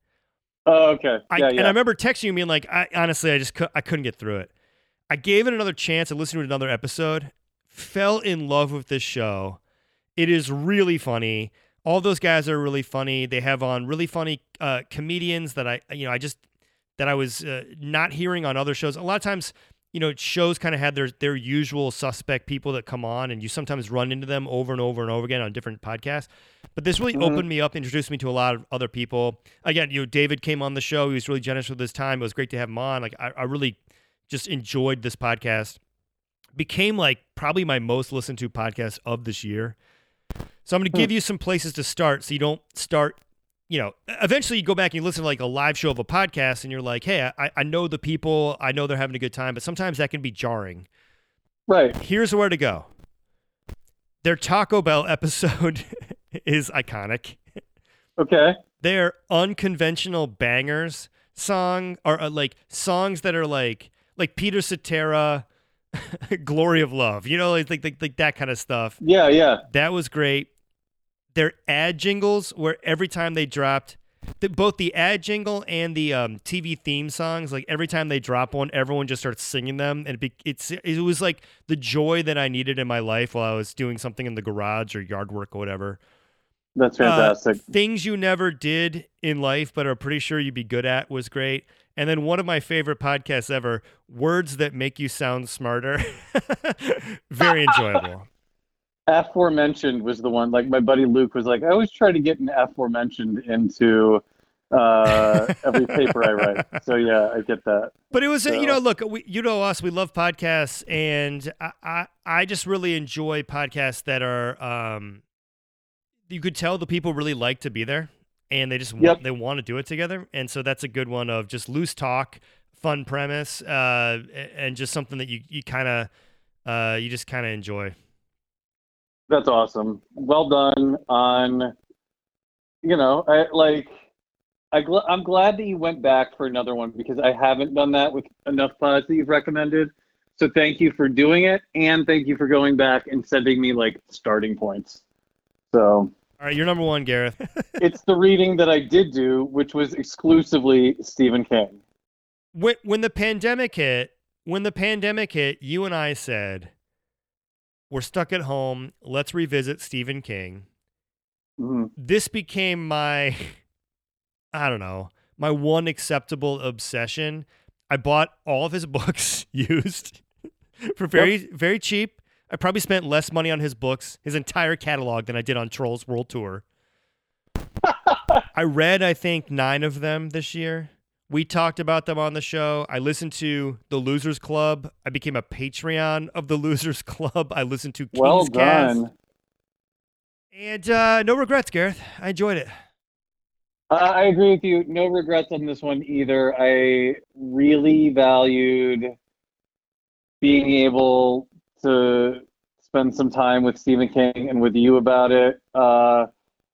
Oh, okay. I, yeah, And. I remember texting you being like, I, honestly, I just cou- I couldn't get through it. I gave it another chance. I listened to another episode, fell in love with this show. It is really funny. All those guys are really funny. They have on really funny uh, comedians that I, you know, I just that I was uh, not hearing on other shows. A lot of times, you know, shows kind of had their their usual suspect people that come on, and you sometimes run into them over and over and over again on different podcasts. But this really Mhm. opened me up, introduced me to a lot of other people. Again, you know, David came on the show. He was really generous with his time. It was great to have him on. Like, I, I really just enjoyed this podcast. Became like probably my most listened to podcast of this year. So I'm going to give you some places to start, so you don't start. You know, eventually you go back and you listen to like a live show of a podcast, and you're like, "Hey, I, I know the people. I know they're having a good time," but sometimes that can be jarring right. here's where to go. Their Taco Bell episode is iconic. Okay. Their unconventional bangers song are uh, like songs that are like like Peter Cetera, "Glory of Love." You know, like like like, like that kind of stuff. Yeah, yeah. That was great. Their ad jingles, where every time they dropped, the, both the ad jingle and the um, TV theme songs, like every time they drop one, everyone just starts singing them, and it, be, it's it was like the joy that I needed in my life while I was doing something in the garage or yard work or whatever. That's Uh, fantastic. Things you never did in life but are pretty sure you'd be good at was great. And then one of my favorite podcasts ever, Words That Make You Sound Smarter. Very enjoyable. Aforementioned was the one like my buddy luke was like i always try to get an aforementioned into uh, every paper i write. So yeah i get that. But it was, you know, look, we, you know us, we love podcasts, and I, I, I just really enjoy podcasts that are, um, you could tell the people really like to be there, and they just want, they want to do it together, and so that's a good one of just loose talk, fun premise, uh, and just something that you, you kind of, uh, you just kind of enjoy. That's awesome well done on you know i like I gl- i'm glad that you went back for another one because i haven't done that with enough pods that you've recommended so thank you for doing it and thank you for going back and sending me like starting points so All right, you're number one, Gareth. it's the reading that I did do, which was exclusively Stephen King. when when the pandemic hit, when the pandemic hit, you and I said, "We're stuck at home. Let's revisit Stephen King." Mhm. This became my, I don't know, my one acceptable obsession. I bought all of his books used for very very cheap. I probably spent less money on his books, his entire catalog, than I did on Trolls World Tour. I read, I think, nine of them this year. We talked about them on the show. I listened to the Losers Club. I became a Patreon of the Losers Club. I listened to King's Well Cast. And uh, no regrets, Gareth. I enjoyed it. Uh, I agree with you. No regrets on this one either. I really valued being able to spend some time with Stephen King and with you about it. Uh,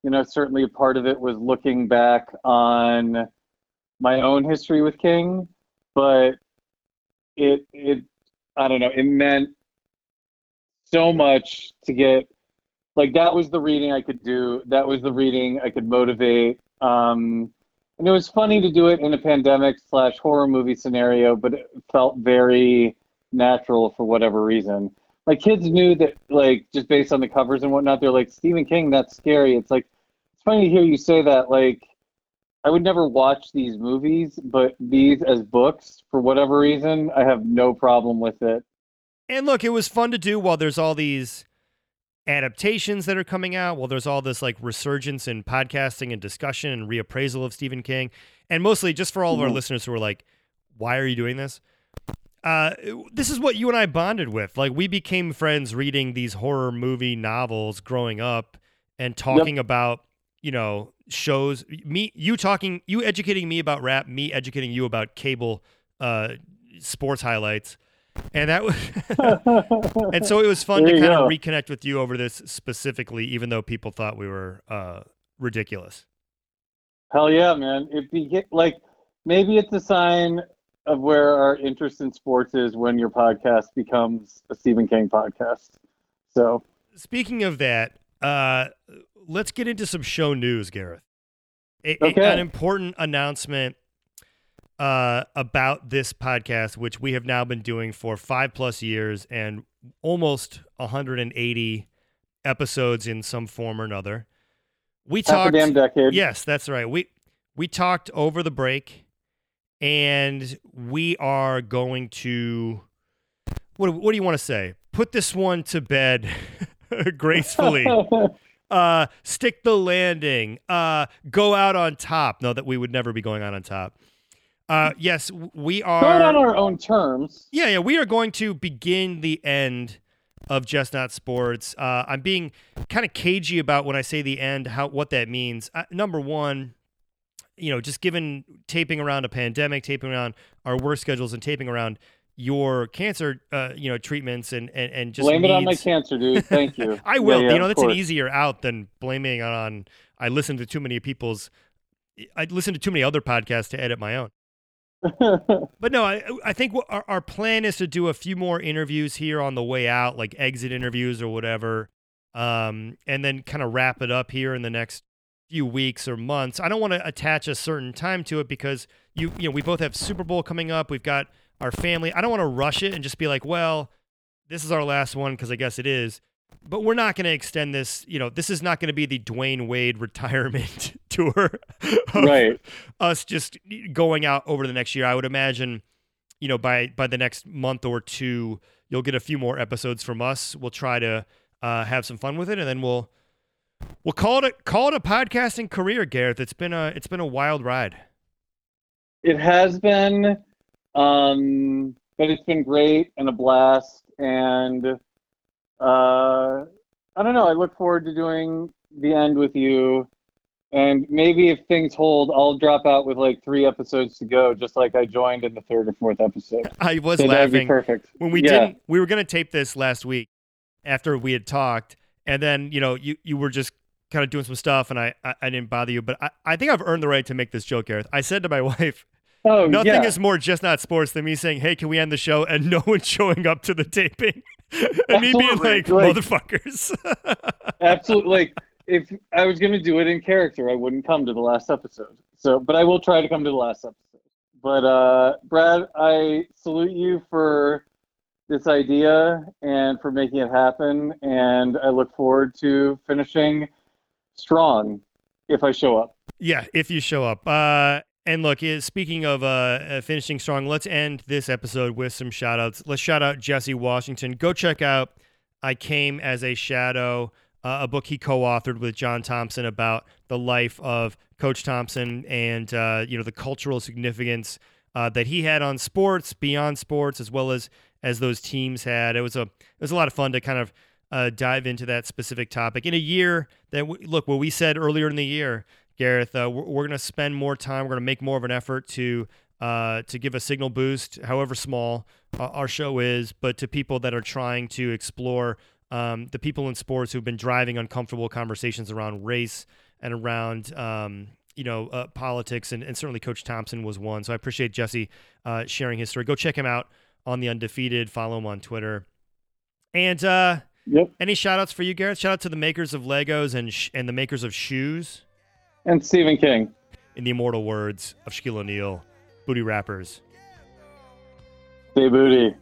you know, certainly a part of it was looking back on my own history with King, but it it I don't know, it meant so much to get like that was the reading I could do. That was the reading I could motivate. Um, and it was funny to do it in a pandemic slash horror movie scenario, but it felt very natural for whatever reason. Like kids knew that, like just based on the covers and whatnot, they're like Stephen King. That's scary. It's like it's funny to hear you say that. Like I would never watch these movies, but these as books, for whatever reason, I have no problem with it. And look, it was fun to do while there's all these adaptations that are coming out, while there's all this like resurgence in podcasting and discussion and reappraisal of Stephen King. And mostly just for all of our Mhm. listeners who are like, why are you doing this? Uh, this is what you and I bonded with. Like, we became friends reading these horror movie novels growing up and talking about, you know, shows. Me, you talking, you educating me about rap, me educating you about cable uh, sports highlights. And that was, and so it was fun There to kind of reconnect with you over this specifically, even though people thought we were uh, ridiculous. Hell yeah, man! If you get like, maybe it's a sign of where our interest in sports is when your podcast becomes a Stephen King podcast. So, speaking of that, uh, let's get into some show news, Gareth. A, Okay. a- an important announcement uh, about this podcast, which we have now been doing for five plus years and almost 180 episodes in some form or another. We half a talked. damn decade. Yes, that's right. We we talked over the break, and we are going to. What what do you want to say? Put this one to bed gracefully. uh, stick the landing. Uh, go out on top. No, that we would never be going out on top. Uh, yes, we Go it on are. our own terms. Yeah, yeah, we are going to begin the end of Just Not Sports. Uh, I'm being kind of cagey about when I say the end, how what that means. Uh, number one, you know, just given taping around a pandemic, taping around our work schedules, and taping around your cancer, uh, you know, treatments and and, and just Blame it on my cancer, dude. Thank you. I will. Yeah, yeah, you know, that's an easier out than blaming on. I listen to too many people's. I listen to too many other podcasts to edit my own. But no, I I think our, our plan is to do a few more interviews here on the way out, like exit interviews or whatever, um, and then kind of wrap it up here in the next few weeks or months. I don't want to attach a certain time to it because you you know we both have Super Bowl coming up. We've got our family. I don't want to rush it and just be like, well, this is our last one because I guess it is. But we're not going to extend this. You know, this is not going to be the Dwyane Wade retirement tour. right. Us just going out over the next year. I would imagine, you know, by by the next month or two, you'll get a few more episodes from us. We'll try to uh, have some fun with it, and then we'll we'll call it a, call it a podcasting career, Gareth. It's been a it's been a wild ride. It has been, um, but it's been great and a blast. And uh, I don't know. I look forward to doing the end with you. And maybe if things hold, I'll drop out with like three episodes to go, just like I joined in the third or fourth episode. I was So laughing perfect. when we Yeah. didn't we were going to tape this last week after we had talked and then you know you, you were just kind of doing some stuff and I, I i didn't bother you but I, I think i've earned the right to make this joke gareth i said to my wife Oh, nothing yeah. is more just not sports than me saying hey can we end the show and no one showing up to the taping and me being like Like- motherfuckers Absolutely. Like, if I was going to do it in character, I wouldn't come to the last episode. So, but I will try to come to the last episode. But, uh, Brad, I salute you for this idea and for making it happen. And I look forward to finishing strong if I show up. Yeah, if you show up. Uh, and look, speaking of uh, finishing strong, let's end this episode with some shout outs. Let's shout out Jesse Washington. Go check out I Came as a Shadow, uh, a book he co authored with John Thompson about the life of Coach Thompson and, uh, you know, the cultural significance uh, that he had on sports, beyond sports, as well as as those teams had. It was a it was a lot of fun to kind of uh, dive into that specific topic in a year that w- look what we said earlier in the year, Gareth. Uh, we're we're going to spend more time. We're going to make more of an effort to uh, to give a signal boost, however small uh, our show is, but to people that are trying to explore um, the people in sports who've been driving uncomfortable conversations around race and around um, you know uh, politics, and, and certainly Coach Thompson was one. So I appreciate Jesse uh, sharing his story. Go check him out on the Undefeated. Follow him on Twitter. And uh, Yep. any shout outs for you, Gareth? Shout out to the makers of Legos and sh- and the makers of shoes, And Stephen King. in the immortal words of Shaquille O'Neal, booty rappers. Stay booty.